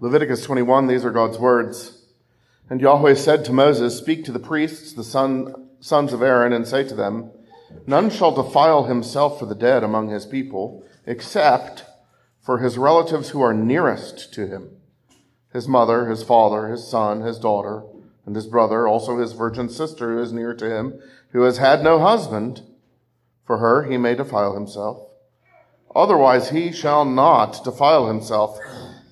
Leviticus 21, these are God's words. And Yahweh said to Moses, Speak to the priests, the son, sons of Aaron, and say to them, None shall defile himself for the dead among his people, except for his relatives who are nearest to him his mother, his father, his son, his daughter, and his brother, also his virgin sister who is near to him, who has had no husband. For her he may defile himself. Otherwise he shall not defile himself,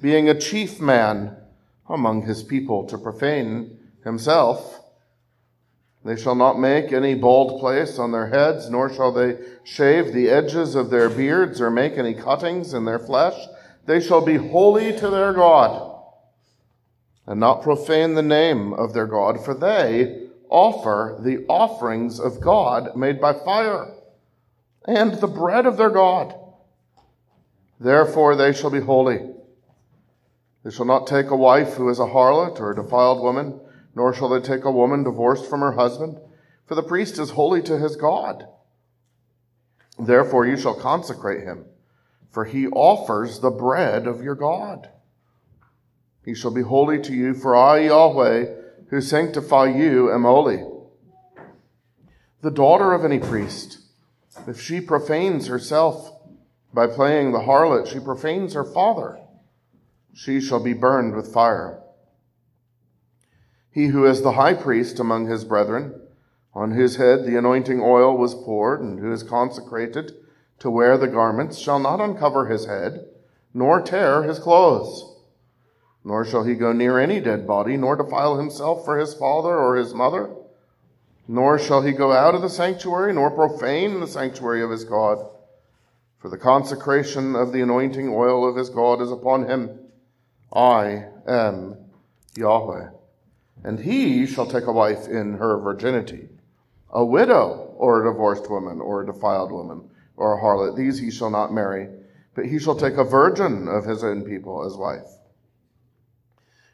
being a chief man among his people to profane himself. They shall not make any bald place on their heads, nor shall they shave the edges of their beards or make any cuttings in their flesh. They shall be holy to their God and not profane the name of their God, for they offer the offerings of God made by fire and the bread of their God. Therefore they shall be holy. They shall not take a wife who is a harlot or a defiled woman, nor shall they take a woman divorced from her husband, for the priest is holy to his God. Therefore you shall consecrate him, for he offers the bread of your God. He shall be holy to you, for I, Yahweh, who sanctify you, am holy. The daughter of any priest, if she profanes herself by playing the harlot, she profanes her father. She shall be burned with fire. He who is the high priest among his brethren, on whose head the anointing oil was poured, and who is consecrated to wear the garments, shall not uncover his head, nor tear his clothes nor shall he go near any dead body, nor defile himself for his father or his mother, nor shall he go out of the sanctuary, nor profane the sanctuary of his God. For the consecration of the anointing oil of his God is upon him. I am Yahweh. And he shall take a wife in her virginity, a widow, or a divorced woman, or a defiled woman, or a harlot. These he shall not marry, but he shall take a virgin of his own people as wife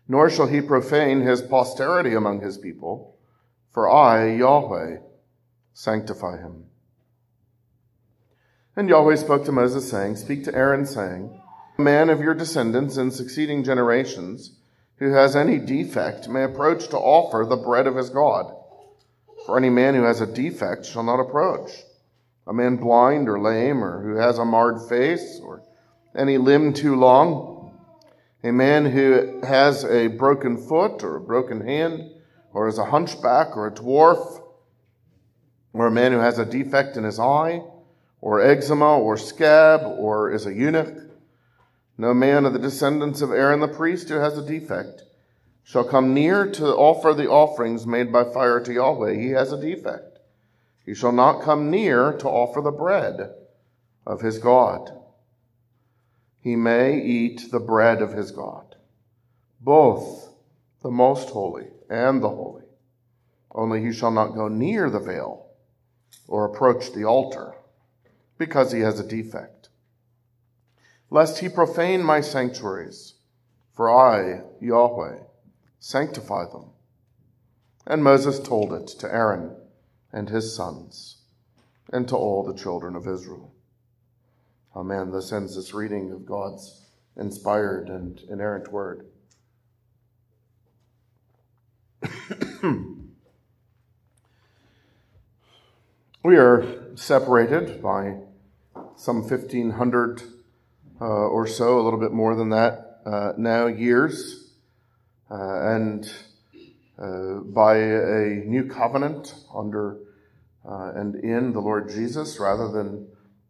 nor shall he profane his posterity among his people, for I, Yahweh, sanctify him. And Yahweh spoke to Moses, saying, Speak to Aaron, saying, man of your descendants in succeeding generations, who has any defect, may approach to offer the bread of his God. For any man who has a defect shall not approach. A man blind or lame, or who has a marred face, or any limb too long, a man who has a broken foot or a broken hand, or is a hunchback or a dwarf, or a man who has a defect in his eye, or eczema or scab, or is a eunuch. No man of the descendants of Aaron the priest who has a defect shall come near to offer the offerings made by fire to Yahweh. He has a defect. He shall not come near to offer the bread of his God he may eat the bread of his God, both the most holy and the holy. Only he shall not go near the veil or approach the altar, because he has a defect. Lest he profane my sanctuaries, for I, Yahweh, sanctify them. And Moses told it to Aaron and his sons, and to all the children of Israel. Amen. This ends this reading of God's inspired and inerrant word. we are separated by some 1500 uh, or so, a little bit more than that uh, now, years, uh, and uh, by a new covenant under uh, and in the Lord Jesus rather than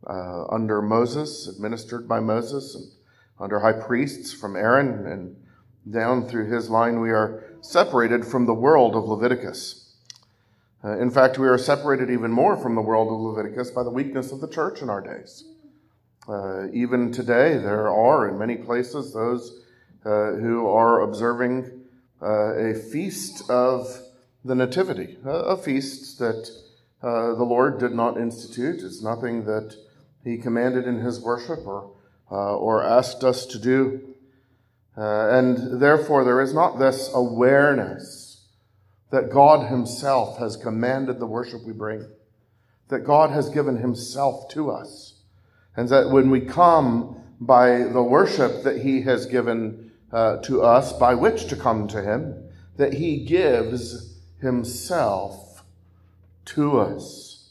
uh, under Moses, administered by Moses, and under high priests from Aaron, and down through his line, we are separated from the world of Leviticus. Uh, in fact, we are separated even more from the world of Leviticus by the weakness of the church in our days. Uh, even today, there are in many places those uh, who are observing uh, a feast of the Nativity, a, feast that uh, the Lord did not institute. It's nothing that he commanded in his worship or, uh, or asked us to do. And therefore, there is not this awareness that God himself has commanded the worship we bring, that God has given himself to us, and that when we come by the worship that he has given uh, to us by which to come to him, that he gives himself to us.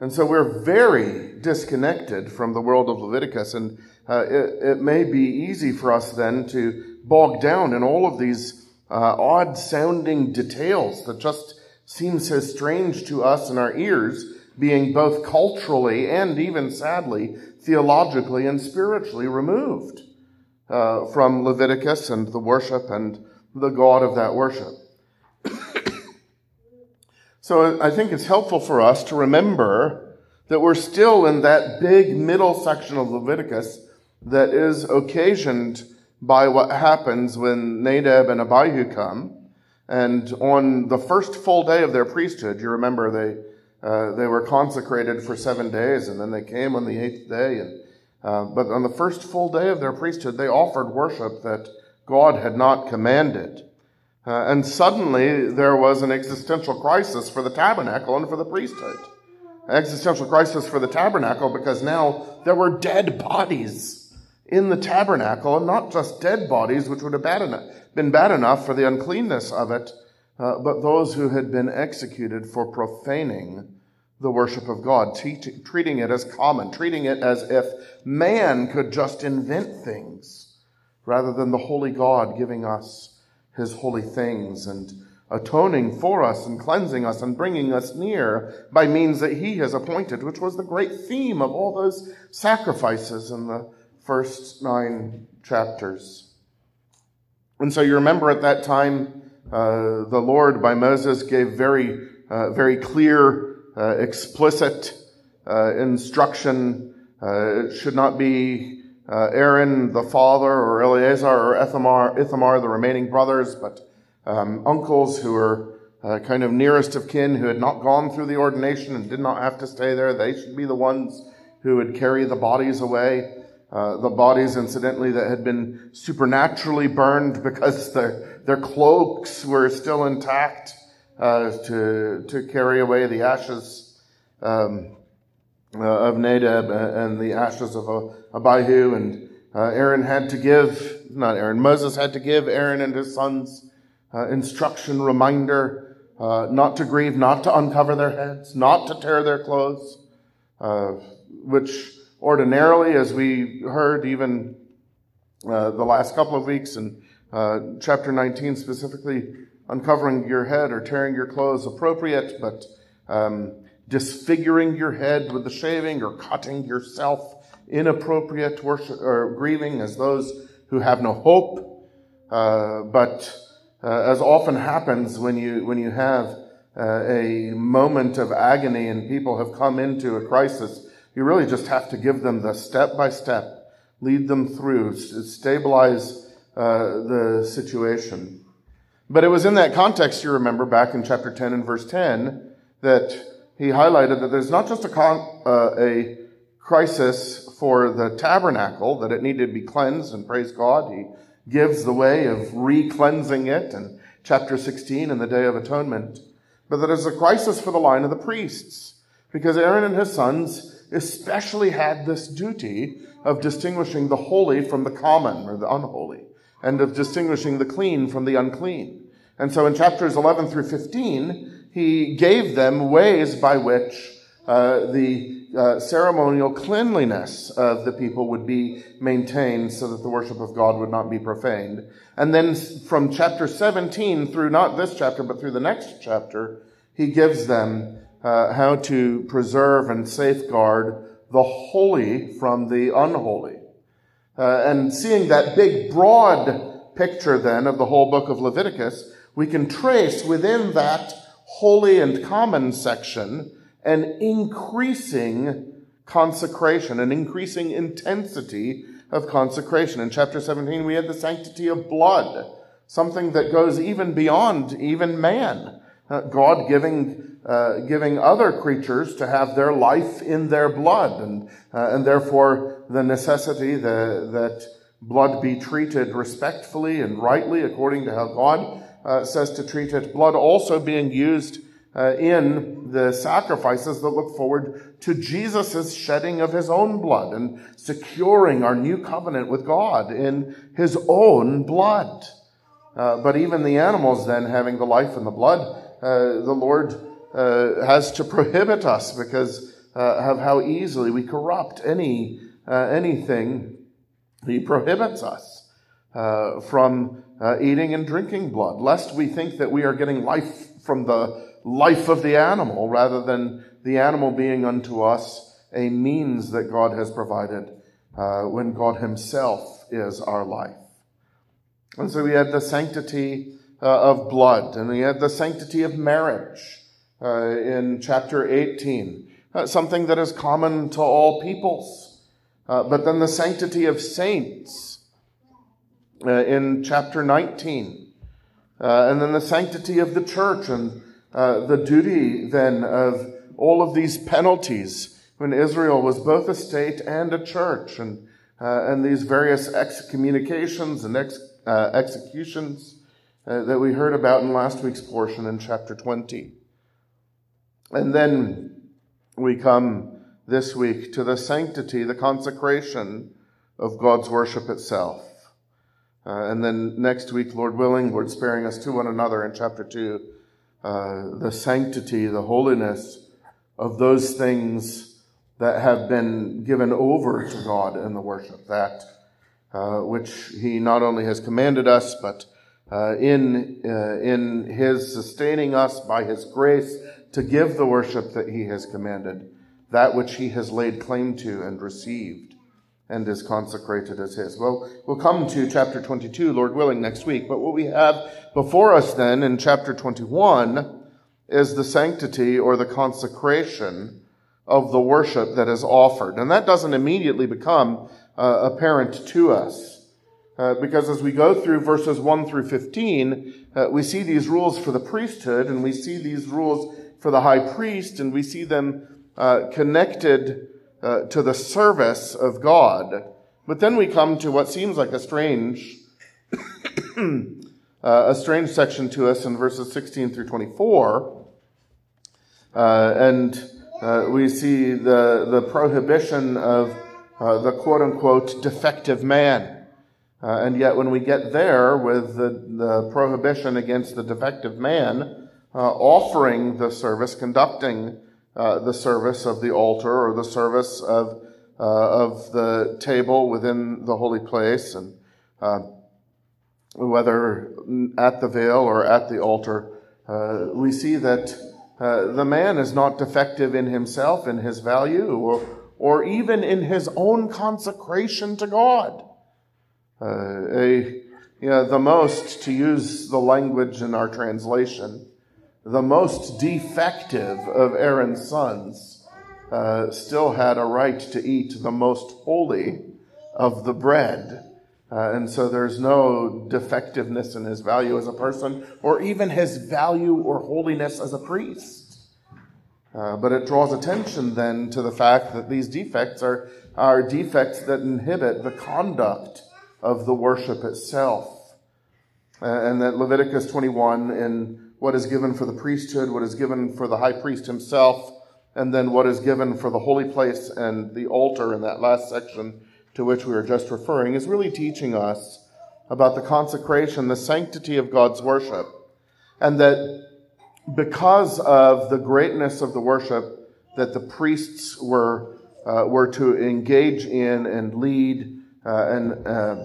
And so we're very disconnected from the world of Leviticus, and uh, it, it, may be easy for us then to bog down in all of these uh, odd sounding details that just seem so strange to us in our ears, being both culturally and even sadly theologically and spiritually removed uh, from Leviticus and the worship and the God of that worship. so I think it's helpful for us to remember that we're still in that big middle section of Leviticus that is occasioned by what happens when Nadab and Abihu come. And on the first full day of their priesthood, you remember they uh, they were consecrated for seven days, and then they came on the eighth day. And uh, but on the first full day of their priesthood, they offered worship that God had not commanded. Uh, and suddenly there was an existential crisis for the tabernacle and for the priesthood. An existential crisis for the tabernacle because now there were dead bodies in the tabernacle, and not just dead bodies, which would have been bad enough for the uncleanness of it, uh, but those who had been executed for profaning the worship of God, treating it as common, treating it as if man could just invent things rather than the holy God giving us his holy things and atoning for us and cleansing us and bringing us near by means that he has appointed, which was the great theme of all those sacrifices in the first nine chapters. And so you remember at that time, uh, the Lord by Moses gave very, uh, very clear, uh, explicit uh, instruction. Uh, it should not be Aaron the father or Eleazar or Ithamar, Ithamar the remaining brothers, but um, uncles who were kind of nearest of kin who had not gone through the ordination and did not have to stay there. They should be the ones who would carry the bodies away. Uh, the bodies, incidentally, that had been supernaturally burned because their, their cloaks were still intact uh, to, to carry away the ashes um, uh, of Nadab and the ashes of Abihu. And uh, Aaron had to give, not Aaron, Moses had to give Aaron and his sons uh, instruction, reminder, not to grieve, not to uncover their heads, not to tear their clothes, which ordinarily, as we heard even uh, the last couple of weeks in uh, chapter 19 specifically, uncovering your head or tearing your clothes appropriate, but um, disfiguring your head with the shaving or cutting yourself inappropriate worship or grieving as those who have no hope. Uh, but uh, as often happens when you when you have uh, a moment of agony and people have come into a crisis, you really just have to give them the step by step, lead them through, stabilize uh, the situation. But it was in that context, you remember, back in chapter 10 and verse 10, that he highlighted that there's not just a, con- uh, a crisis for the tabernacle, that it needed to be cleansed, and praise God, he gives the way of re-cleansing it in chapter 16 in the Day of Atonement, but that it's a crisis for the line of the priests, because Aaron and his sons especially had this duty of distinguishing the holy from the common or the unholy, and of distinguishing the clean from the unclean. And so in chapters 11 through 15, he gave them ways by which uh, the uh, ceremonial cleanliness of the people would be maintained so that the worship of God would not be profaned. And then from chapter 17 through not this chapter, but through the next chapter, he gives them uh, how to preserve and safeguard the holy from the unholy. Uh, and seeing that big, broad picture then of the whole book of Leviticus, we can trace within that holy and common section an increasing consecration, an increasing intensity of consecration. In chapter 17, we had the sanctity of blood, something that goes even beyond even man. Uh, God giving uh, giving other creatures to have their life in their blood, and uh, and therefore the necessity the, that blood be treated respectfully and rightly according to how God uh, says to treat it. Blood also being used uh, in the sacrifices that look forward to Jesus' shedding of his own blood and securing our new covenant with God in his own blood. Uh, but even the animals then having the life and the blood, uh, the Lord uh, has to prohibit us because uh, of how easily we corrupt any uh, anything. He prohibits us from eating and drinking blood, lest we think that we are getting life from the life of the animal rather than the animal being unto us a means that God has provided uh, when God Himself is our life. And so we had the sanctity uh, of blood, and we had the sanctity of marriage uh, in chapter 18, uh, something that is common to all peoples. Uh, but then the sanctity of saints uh, in chapter 19, and then the sanctity of the church and uh, the duty then of all of these penalties when Israel was both a state and a church, and uh, and these various excommunications and ex, uh, executions uh, that we heard about in last week's portion in chapter 20. And then we come this week to the sanctity, the consecration of God's worship itself. Uh, and then next week, Lord willing, Lord sparing us to one another in chapter 2, uh, the sanctity, the holiness of those things that have been given over to God in the worship, that uh, which He not only has commanded us, but uh, in uh, in His sustaining us by His grace to give the worship that He has commanded, that which He has laid claim to and received and is consecrated as His. Well, we'll come to chapter 22, Lord willing, next week. But what we have before us then in chapter 21 is the sanctity or the consecration of the worship that is offered. And that doesn't immediately become uh, apparent to us. Uh, because as we go through verses 1 through 15, uh, we see these rules for the priesthood and we see these rules for the high priest and we see them uh, connected uh, to the service of God. But then we come to what seems like a strange, uh, a strange section to us in verses 16 through 24. Uh, and uh, we see the, the prohibition of uh, the quote unquote defective man. Uh, and yet, when we get there with the, the prohibition against the defective man, offering the service, conducting uh, the service of the altar or the service of, uh, of the table within the holy place, and uh, whether at the veil or at the altar, uh, we see that uh, the man is not defective in himself, in his value, or, or even in his own consecration to God. a, yeah, the most, to use the language in our translation, the most defective of Aaron's sons, uh, still had a right to eat the most holy of the bread. Uh, and so there's no defectiveness in his value as a person, or even his value or holiness as a priest. Uh, but it draws attention then to the fact that these defects are, are defects that inhibit the conduct of the worship itself. Uh, and that Leviticus 21 in what is given for the priesthood, what is given for the high priest himself, and then what is given for the holy place and the altar in that last section to which we were just referring, is really teaching us about the consecration, the sanctity of God's worship, and that because of the greatness of the worship that the priests were uh, were to engage in and lead, uh, and uh,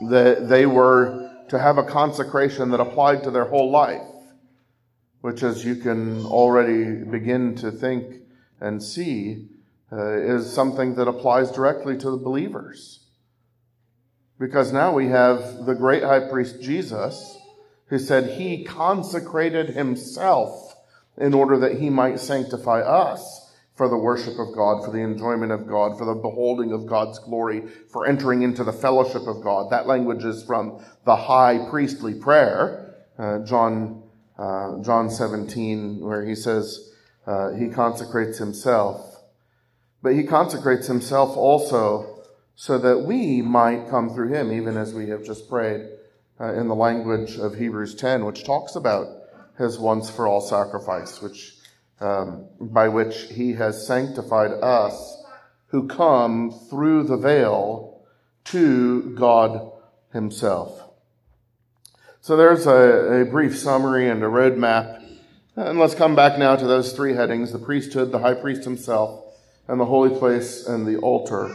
the, they were to have a consecration that applied to their whole life, which, as you can already begin to think and see, uh, is something that applies directly to the believers. Because now we have the great high priest Jesus, who said he consecrated himself in order that he might sanctify us for the worship of God, for the enjoyment of God, for the beholding of God's glory, for entering into the fellowship of God. That language is from the high priestly prayer, uh, John, uh, John 17, where he says uh, he consecrates himself. But he consecrates himself also so that we might come through him, even as we have just prayed uh, in the language of Hebrews 10, which talks about his once for all sacrifice, which um, by which he has sanctified us who come through the veil to God himself. So there's a, a brief summary and a roadmap. And let's come back now to those three headings the priesthood, the high priest himself, and the holy place and the altar,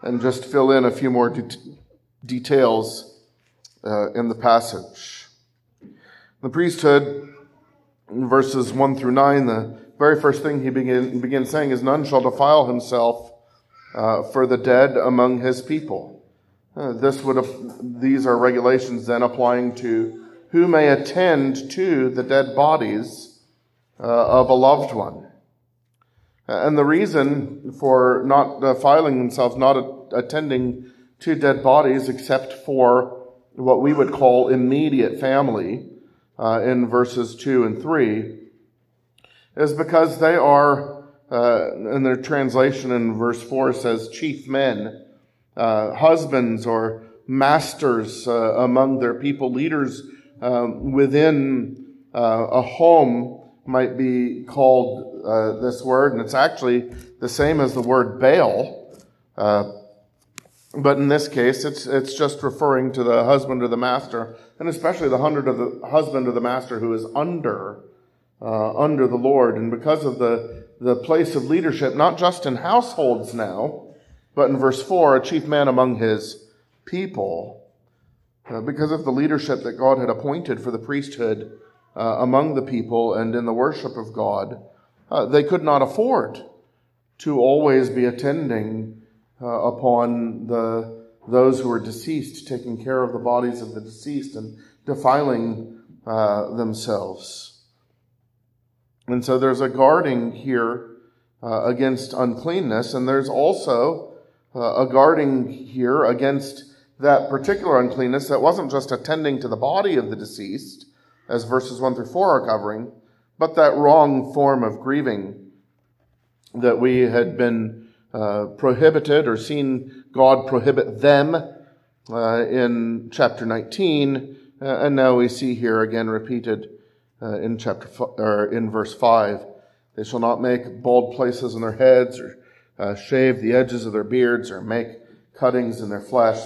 and just fill in a few more de- details uh, in the passage. The priesthood, verses 1 through 9, the very first thing he begin, begins saying is, None shall defile himself uh, for the dead among his people. Uh, this would these are regulations then applying to who may attend to the dead bodies uh, of a loved one. And the reason for not defiling themselves, not attending to dead bodies, except for what we would call immediate family uh, in verses 2 and 3, is because they are, uh, in their translation in verse 4 says, chief men, uh, husbands or masters uh, among their people, leaders um, within uh, a home might be called uh, this word, and it's actually the same as the word Baal. Uh, but in this case, it's, it's just referring to the husband or the master, and especially the, hundred of the husband or the master who is under uh, under the Lord. And because of the, the place of leadership, not just in households now, but in verse 4, a chief man among his people, uh, because of the leadership that God had appointed for the priesthood uh, among the people and in the worship of God, uh, they could not afford to always be attending uh, upon the those who were deceased, taking care of the bodies of the deceased and defiling uh, themselves. And so there's a guarding here uh, against uncleanness, and there's also uh, a guarding here against that particular uncleanness that wasn't just attending to the body of the deceased, as verses 1 through 4 are covering, but that wrong form of grieving that we had been uh, prohibited or seen God prohibit them uh, in chapter 19, uh, and now we see here again repeated uh, in chapter f- or in verse five. They shall not make bald places in their heads, or uh, shave the edges of their beards, or make cuttings in their flesh.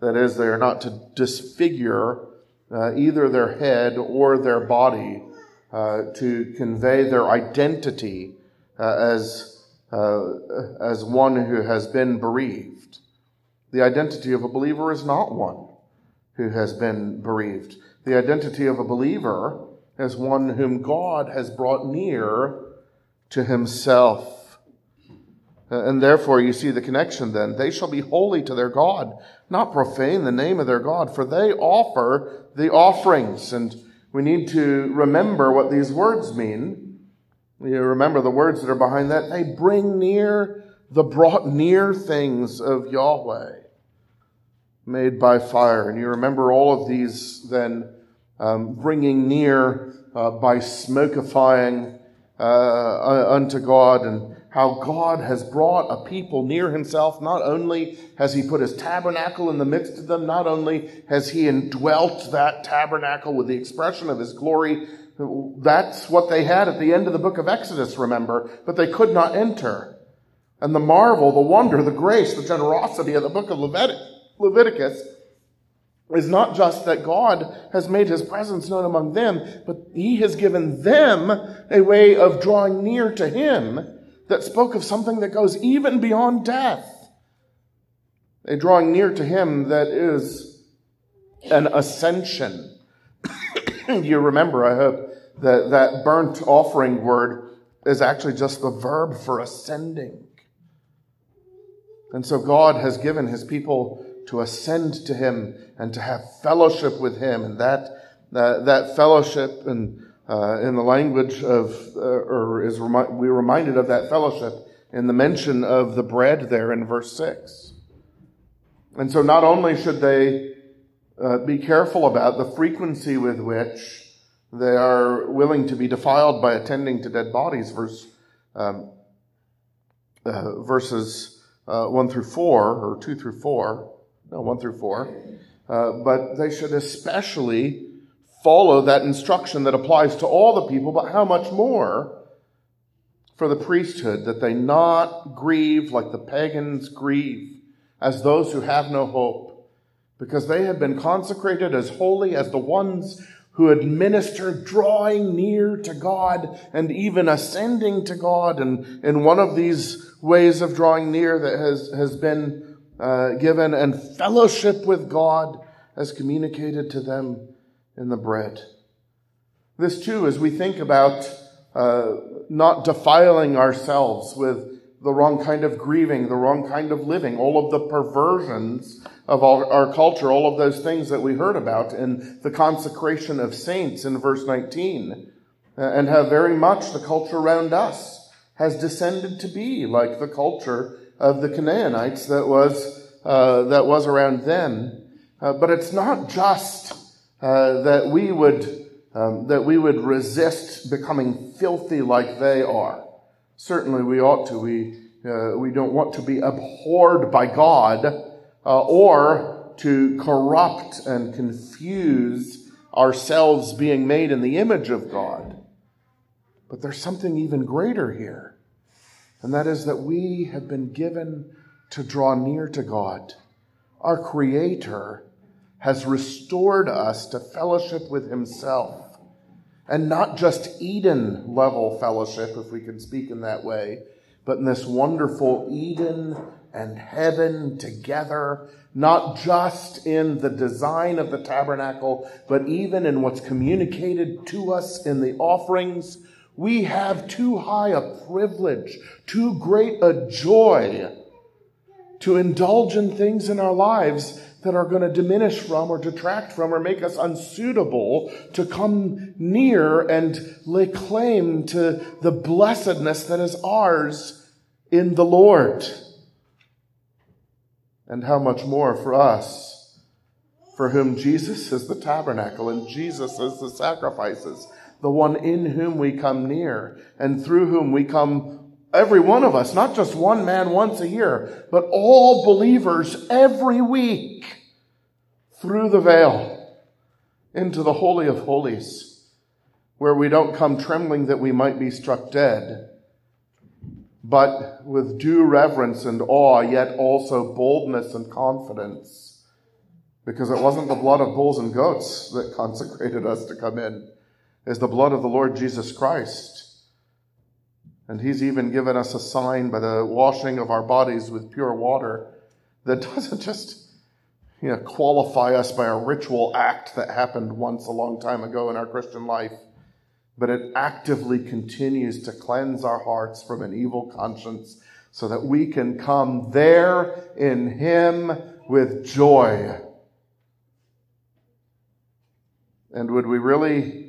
That is, they are not to disfigure uh, either their head or their body uh, to convey their identity uh, as uh, as one who has been bereaved. The identity of a believer is not one who has been bereaved. The identity of a believer as one whom God has brought near to himself. Uh, and therefore, you see the connection then. They shall be holy to their God, not profane the name of their God, for they offer the offerings. And we need to remember what these words mean. You remember the words that are behind that. They bring near the brought near things of Yahweh made by fire. And you remember all of these then um, bringing near uh, by smokifying uh, unto God and how God has brought a people near himself. Not only has he put his tabernacle in the midst of them, not only has he indwelt that tabernacle with the expression of his glory. That's what they had at the end of the book of Exodus, remember, but they could not enter. And the marvel, the wonder, the grace, the generosity of the book of Leviticus is not just that God has made his presence known among them, but he has given them a way of drawing near to him that spoke of something that goes even beyond death. A drawing near to him that is an ascension. you remember, I hope, that that burnt offering word is actually just the verb for ascending. And so God has given his people to ascend to him and to have fellowship with him. And that, that, fellowship and, uh, in the language of, uh, or is remi- we reminded of that fellowship in the mention of the bread there in verse 6. And so not only should they uh, be careful about the frequency with which they are willing to be defiled by attending to dead bodies, verse, um, uh, verses uh, 1 through 4, or 2 through 4, no, 1 through 4. Uh, but they should especially follow that instruction that applies to all the people, but how much more for the priesthood that they not grieve like the pagans grieve, as those who have no hope, because they have been consecrated as holy as the ones who administer drawing near to God and even ascending to God. And in one of these ways of drawing near that has, has been uh, given and fellowship with God as communicated to them in the bread. This too, as we think about uh, not defiling ourselves with the wrong kind of grieving, the wrong kind of living, all of the perversions of our, our, culture, all of those things that we heard about in the consecration of saints in verse 19, uh, and how very much the culture around us has descended to be like the culture of the Canaanites that was, uh, that was around then. Uh, but it's not just uh, that we would um, that we would resist becoming filthy like they are. Certainly, we ought to. We uh, we don't want to be abhorred by God uh, or to corrupt and confuse ourselves being made in the image of God. But there's something even greater here, and that is that we have been given to draw near to God. Our Creator has restored us to fellowship with Himself. And not just Eden level fellowship, if we can speak in that way, but in this wonderful Eden and heaven together, not just in the design of the tabernacle, but even in what's communicated to us in the offerings. We have too high a privilege, too great a joy to indulge in things in our lives that are going to diminish from or detract from or make us unsuitable to come near and lay claim to the blessedness that is ours in the Lord. And how much more for us, for whom Jesus is the tabernacle and Jesus is the sacrifices, the one in whom we come near and through whom we come Every one of us, not just one man once a year, but all believers every week through the veil into the Holy of Holies, where we don't come trembling that we might be struck dead, but with due reverence and awe, yet also boldness and confidence. Because it wasn't the blood of bulls and goats that consecrated us to come in, it's the blood of the Lord Jesus Christ and He's even given us a sign by the washing of our bodies with pure water that doesn't just you know, qualify us by a ritual act that happened once a long time ago in our Christian life, but it actively continues to cleanse our hearts from an evil conscience so that we can come there in Him with joy. And would we really,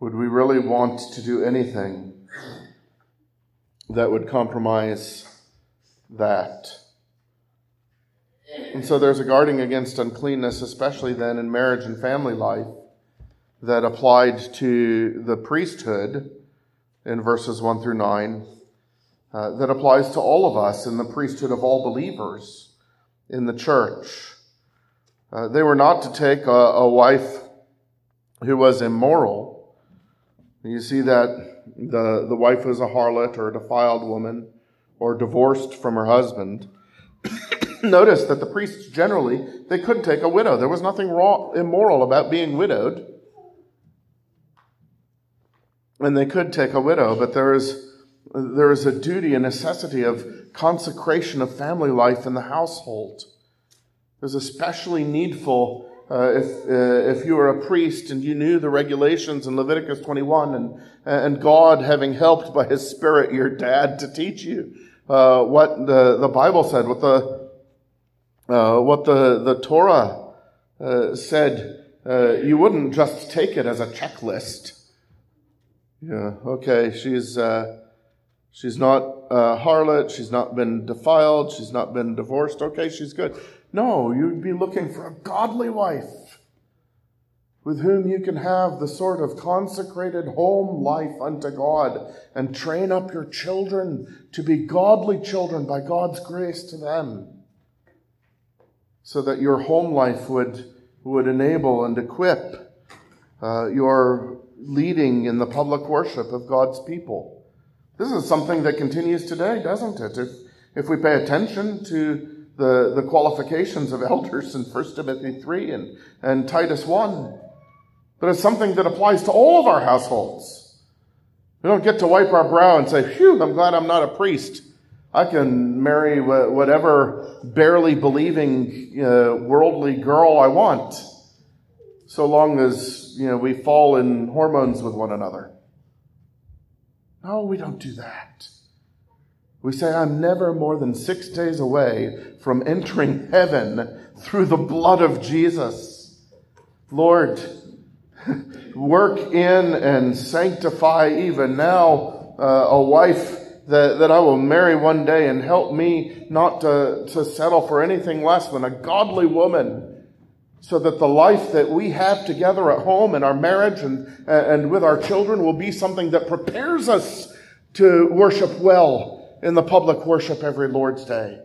would we really want to do anything that would compromise that. And so there's a guarding against uncleanness, especially then in marriage and family life, that applied to the priesthood in verses 1 through 9, uh, that applies to all of us in the priesthood of all believers in the church. Uh, they were not to take a, a wife who was immoral. You see that the, the wife was a harlot or a defiled woman or divorced from her husband. Notice that the priests generally, they couldn't take a widow. There was nothing wrong, immoral about being widowed. And they could take a widow, but there is, there is a duty, a necessity of consecration of family life in the household. There's especially needful uh, if, uh, if you were a priest and you knew the regulations in Leviticus 21 and, and God having helped by his spirit your dad to teach you, uh, what the, the Bible said, what the, uh, what the, the Torah, uh, said, uh, you wouldn't just take it as a checklist. Yeah, okay, she's, she's not a harlot, she's not been defiled, she's not been divorced, okay, she's good. No, you'd be looking for a godly wife with whom you can have the sort of consecrated home life unto God and train up your children to be godly children by God's grace to them. So that your home life would, would enable and equip uh, your leading in the public worship of God's people. This is something that continues today, doesn't it? If, if we pay attention to the, the qualifications of elders in 1 Timothy 3 and, and Titus 1, but it's something that applies to all of our households. We don't get to wipe our brow and say, phew, I'm glad I'm not a priest. I can marry whatever barely believing uh, worldly girl I want, so long as you know we fall in hormones with one another. No, we don't do that. We say, I'm never more than six days away from entering heaven through the blood of Jesus. Lord, work in and sanctify even now uh, a wife that, that I will marry one day and help me not to, to settle for anything less than a godly woman so that the life that we have together at home and our marriage and, and with our children will be something that prepares us to worship well in the public worship every Lord's Day.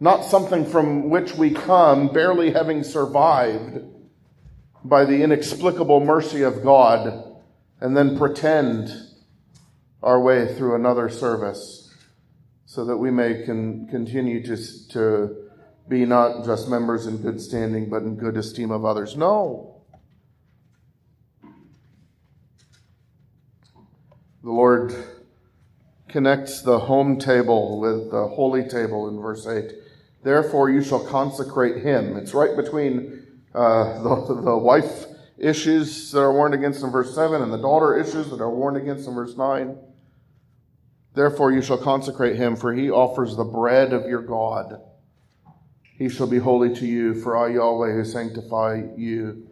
Not something from which we come barely having survived by the inexplicable mercy of God and then pretend our way through another service so that we may con- continue to, to be not just members in good standing, but in good esteem of others. No. The Lord connects the home table with the holy table in verse 8. Therefore, you shall consecrate him. It's right between uh, the, the wife issues that are warned against in verse 7 and the daughter issues that are warned against in verse 9. Therefore, you shall consecrate him, for he offers the bread of your God. He shall be holy to you, for I, Yahweh, who sanctify you,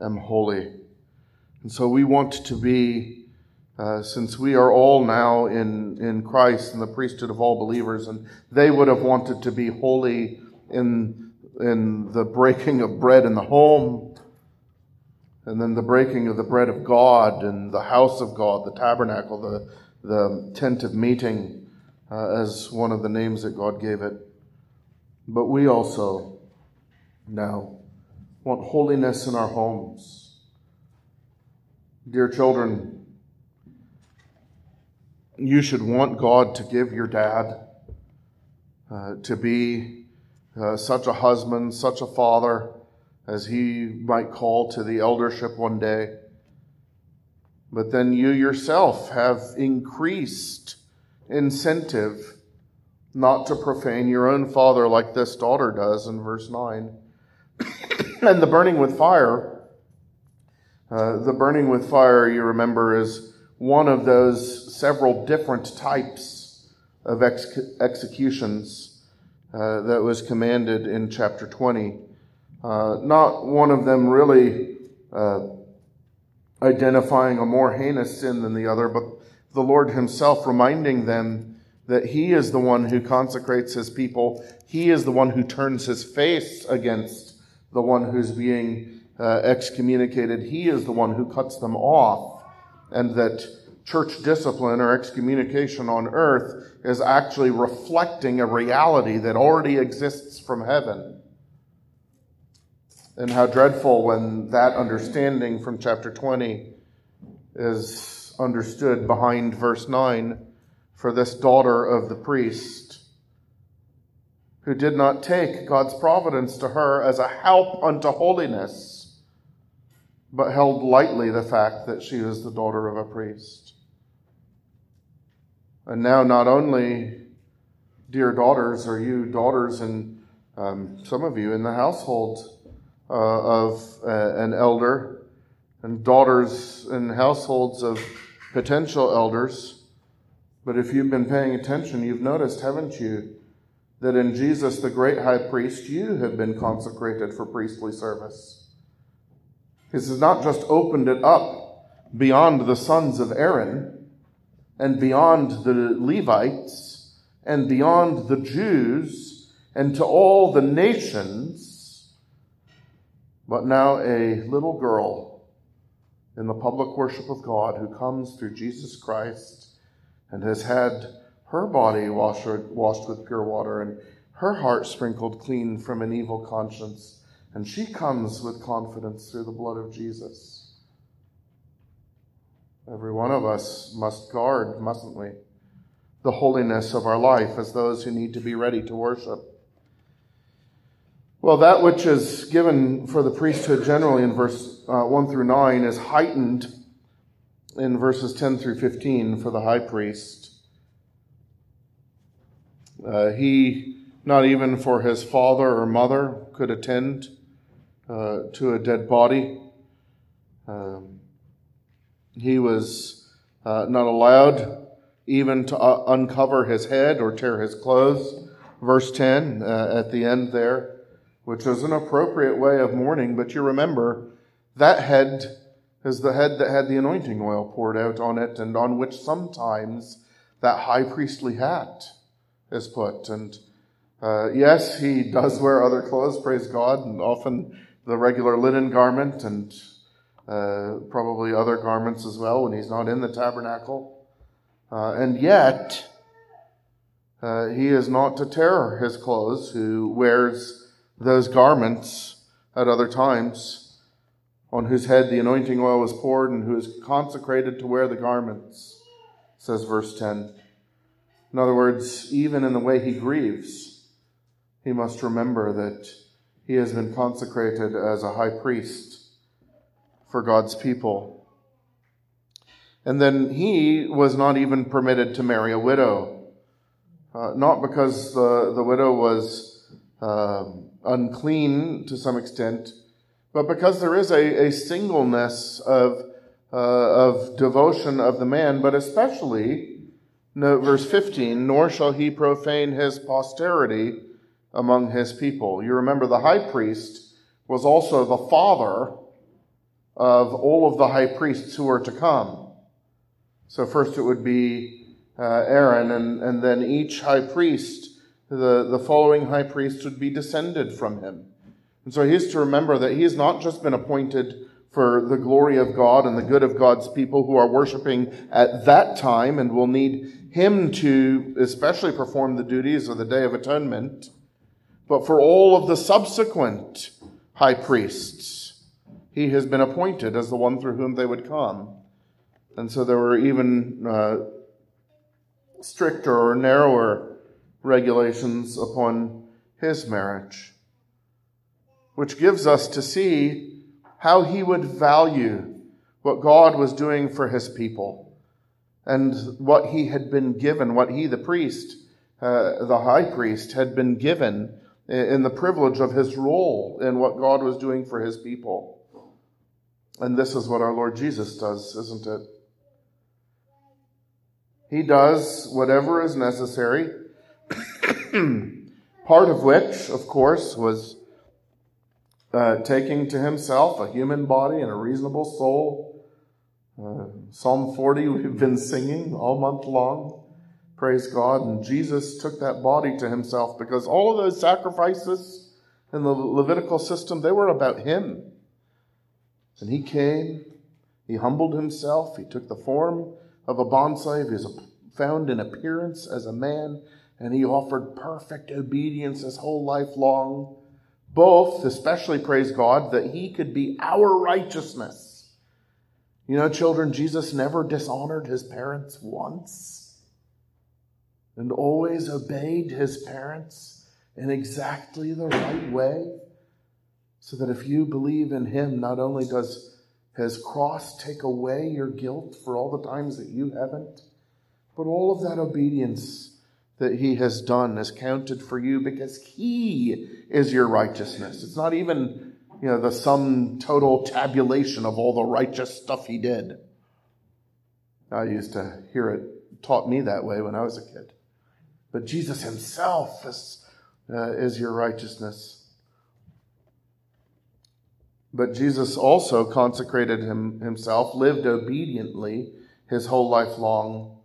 am holy. And so we want to be, uh, since we are all now in, in Christ and the priesthood of all believers, and they would have wanted to be holy in, in the breaking of bread in the home, and then the breaking of the bread of God and the house of God, the tabernacle, the the tent of meeting uh, as one of the names that God gave it. But we also now want holiness in our homes. Dear children, you should want God to give your dad uh, to be uh, such a husband, such a father as he might call to the eldership one day. But then you yourself have increased incentive not to profane your own father like this daughter does in verse 9. and the burning with fire, uh, the burning with fire, you remember, is one of those several different types of ex- executions uh, that was commanded in chapter 20. Uh, not one of them really uh, identifying a more heinous sin than the other, but the Lord Himself reminding them that He is the one who consecrates His people. He is the one who turns His face against the one who's being uh, excommunicated. He is the one who cuts them off. And that church discipline or excommunication on earth is actually reflecting a reality that already exists from heaven. And how dreadful when that understanding from chapter 20 is understood behind verse 9 for this daughter of the priest who did not take God's providence to her as a help unto holiness, but held lightly the fact that she was the daughter of a priest. And now, not only, dear daughters, are you daughters and um, some of you in the household uh, of uh, an elder and daughters in households of potential elders. But if you've been paying attention, you've noticed, haven't you, that in Jesus, the great high priest, you have been consecrated for priestly service. This has not just opened it up beyond the sons of Aaron and beyond the Levites and beyond the Jews and to all the nations but now a little girl in the public worship of God who comes through Jesus Christ and has had her body washed, with pure water and her heart sprinkled clean from an evil conscience. And she comes with confidence through the blood of Jesus. Every one of us must guard, mustn't we? The holiness of our life as those who need to be ready to worship. Well, that which is given for the priesthood generally in verse uh, 1 through 9 is heightened in verses 10 through 15 for the high priest. Uh, he, not even for his father or mother, could attend uh, to a dead body. Um, he was uh, not allowed even to uh, uncover his head or tear his clothes. Verse 10 uh, at the end there, which is an appropriate way of mourning, but you remember that head is the head that had the anointing oil poured out on it and on which sometimes that high priestly hat is put. And uh, yes, he does wear other clothes, praise God, and often the regular linen garment and uh, probably other garments as well when he's not in the tabernacle. Uh, and yet, uh, he is not to tear his clothes who wears those garments at other times, on whose head the anointing oil was poured and who is consecrated to wear the garments, says verse 10. In other words, even in the way he grieves, he must remember that he has been consecrated as a high priest for God's people. And then he was not even permitted to marry a widow. Uh, not because the, the widow was uh, unclean to some extent, but because there is a, a singleness of, uh, of devotion of the man, but especially, note verse 15, nor shall he profane his posterity among his people. You remember the high priest was also the father of all of the high priests who are to come. So first it would be uh, Aaron, and, and then each high priest, the, the following high priest would be descended from him. And so he is to remember that he has not just been appointed for the glory of God and the good of God's people who are worshiping at that time and will need him to especially perform the duties of the Day of Atonement, but for all of the subsequent high priests he has been appointed as the one through whom they would come. And so there were even uh, stricter or narrower regulations upon his marriage, which gives us to see how he would value what God was doing for his people and what he had been given, what he, the priest, uh, the high priest, had been given in the privilege of his role in what God was doing for his people. And this is what our Lord Jesus does, isn't it? He does whatever is necessary, part of which, of course, was uh, taking to himself a human body and a reasonable soul. Uh, Psalm 40, we've been singing all month long. Praise God. And Jesus took that body to himself because all of those sacrifices in the Levitical system, they were about him. And he came, he humbled himself, he took the form of a bondslave, he was found in appearance as a man, and he offered perfect obedience his whole life long. Both, especially praise God, that he could be our righteousness. You know, children, Jesus never dishonored his parents once and always obeyed his parents in exactly the right way. So that if you believe in him, not only does his cross take away your guilt for all the times that you haven't, but all of that obedience that he has done is counted for you because he is your righteousness. It's not even, you know, the sum total tabulation of all the righteous stuff he did. I used to hear it taught me that way when I was a kid. But Jesus himself is, uh, is your righteousness. But Jesus also consecrated him, himself, lived obediently his whole life long,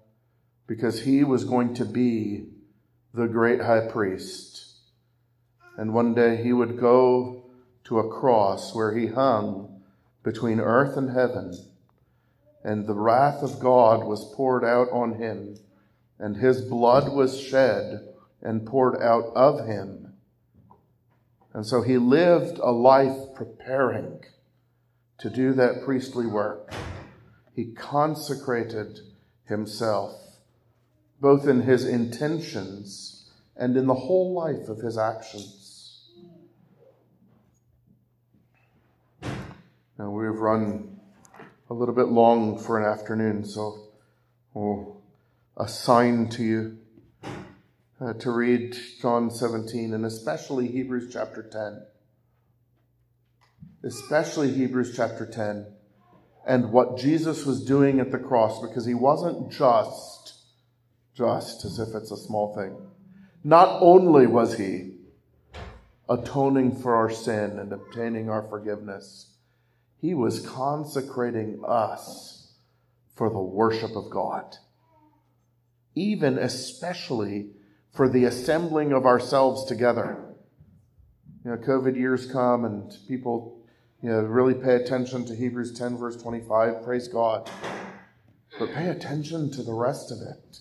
because he was going to be the great high priest. And one day he would go to a cross where he hung between earth and heaven, and the wrath of God was poured out on him, and his blood was shed and poured out of him and so he lived a life preparing to do that priestly work. he consecrated himself, both in his intentions and in the whole life of his actions. Now, we've run a little bit long for an afternoon, so we'll assign to you uh, to read John 17 and especially Hebrews chapter 10. Especially Hebrews chapter 10 and what Jesus was doing at the cross because he wasn't just, just as if it's a small thing. Not only was he atoning for our sin and obtaining our forgiveness, he was consecrating us for the worship of God. Even especially for the assembling of ourselves together. You know, COVID years come and people, you know, really pay attention to Hebrews 10, verse 25. Praise God. But pay attention to the rest of it.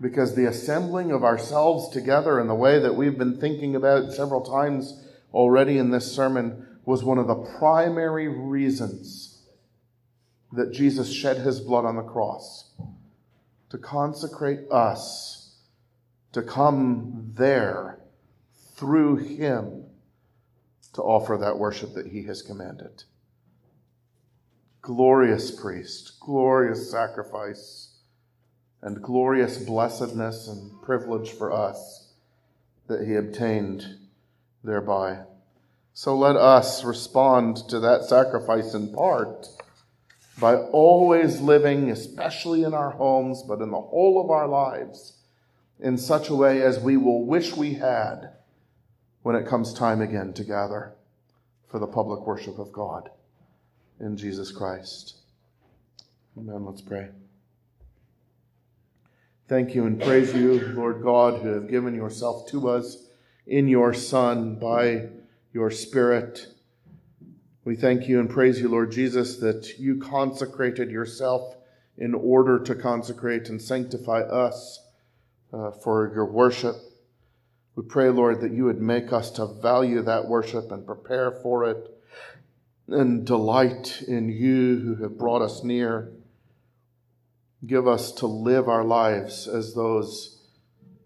Because the assembling of ourselves together in the way that we've been thinking about several times already in this sermon was one of the primary reasons that Jesus shed his blood on the cross to consecrate us to come there through him to offer that worship that he has commanded. Glorious priest, glorious sacrifice, and glorious blessedness and privilege for us that he obtained thereby. So let us respond to that sacrifice in part by always living, especially in our homes, but in the whole of our lives, in such a way as we will wish we had when it comes time again to gather for the public worship of God in Jesus Christ. Amen. Let's pray. Thank you and praise you, Lord God, who have given yourself to us in your Son by your Spirit. We thank you and praise you, Lord Jesus, that you consecrated yourself in order to consecrate and sanctify us uh, for your worship. We pray, Lord, that you would make us to value that worship and prepare for it and delight in you who have brought us near. Give us to live our lives as those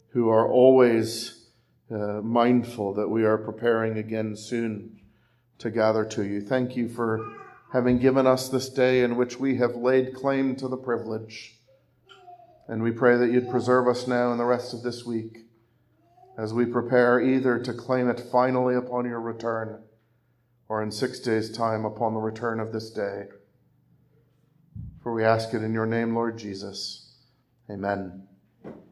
who are always uh, mindful that we are preparing again soon to gather to you. Thank you for having given us this day in which we have laid claim to the privilege and we pray that you'd preserve us now and the rest of this week as we prepare either to claim it finally upon your return or in six days' time upon the return of this day. For we ask it in your name, Lord Jesus. Amen.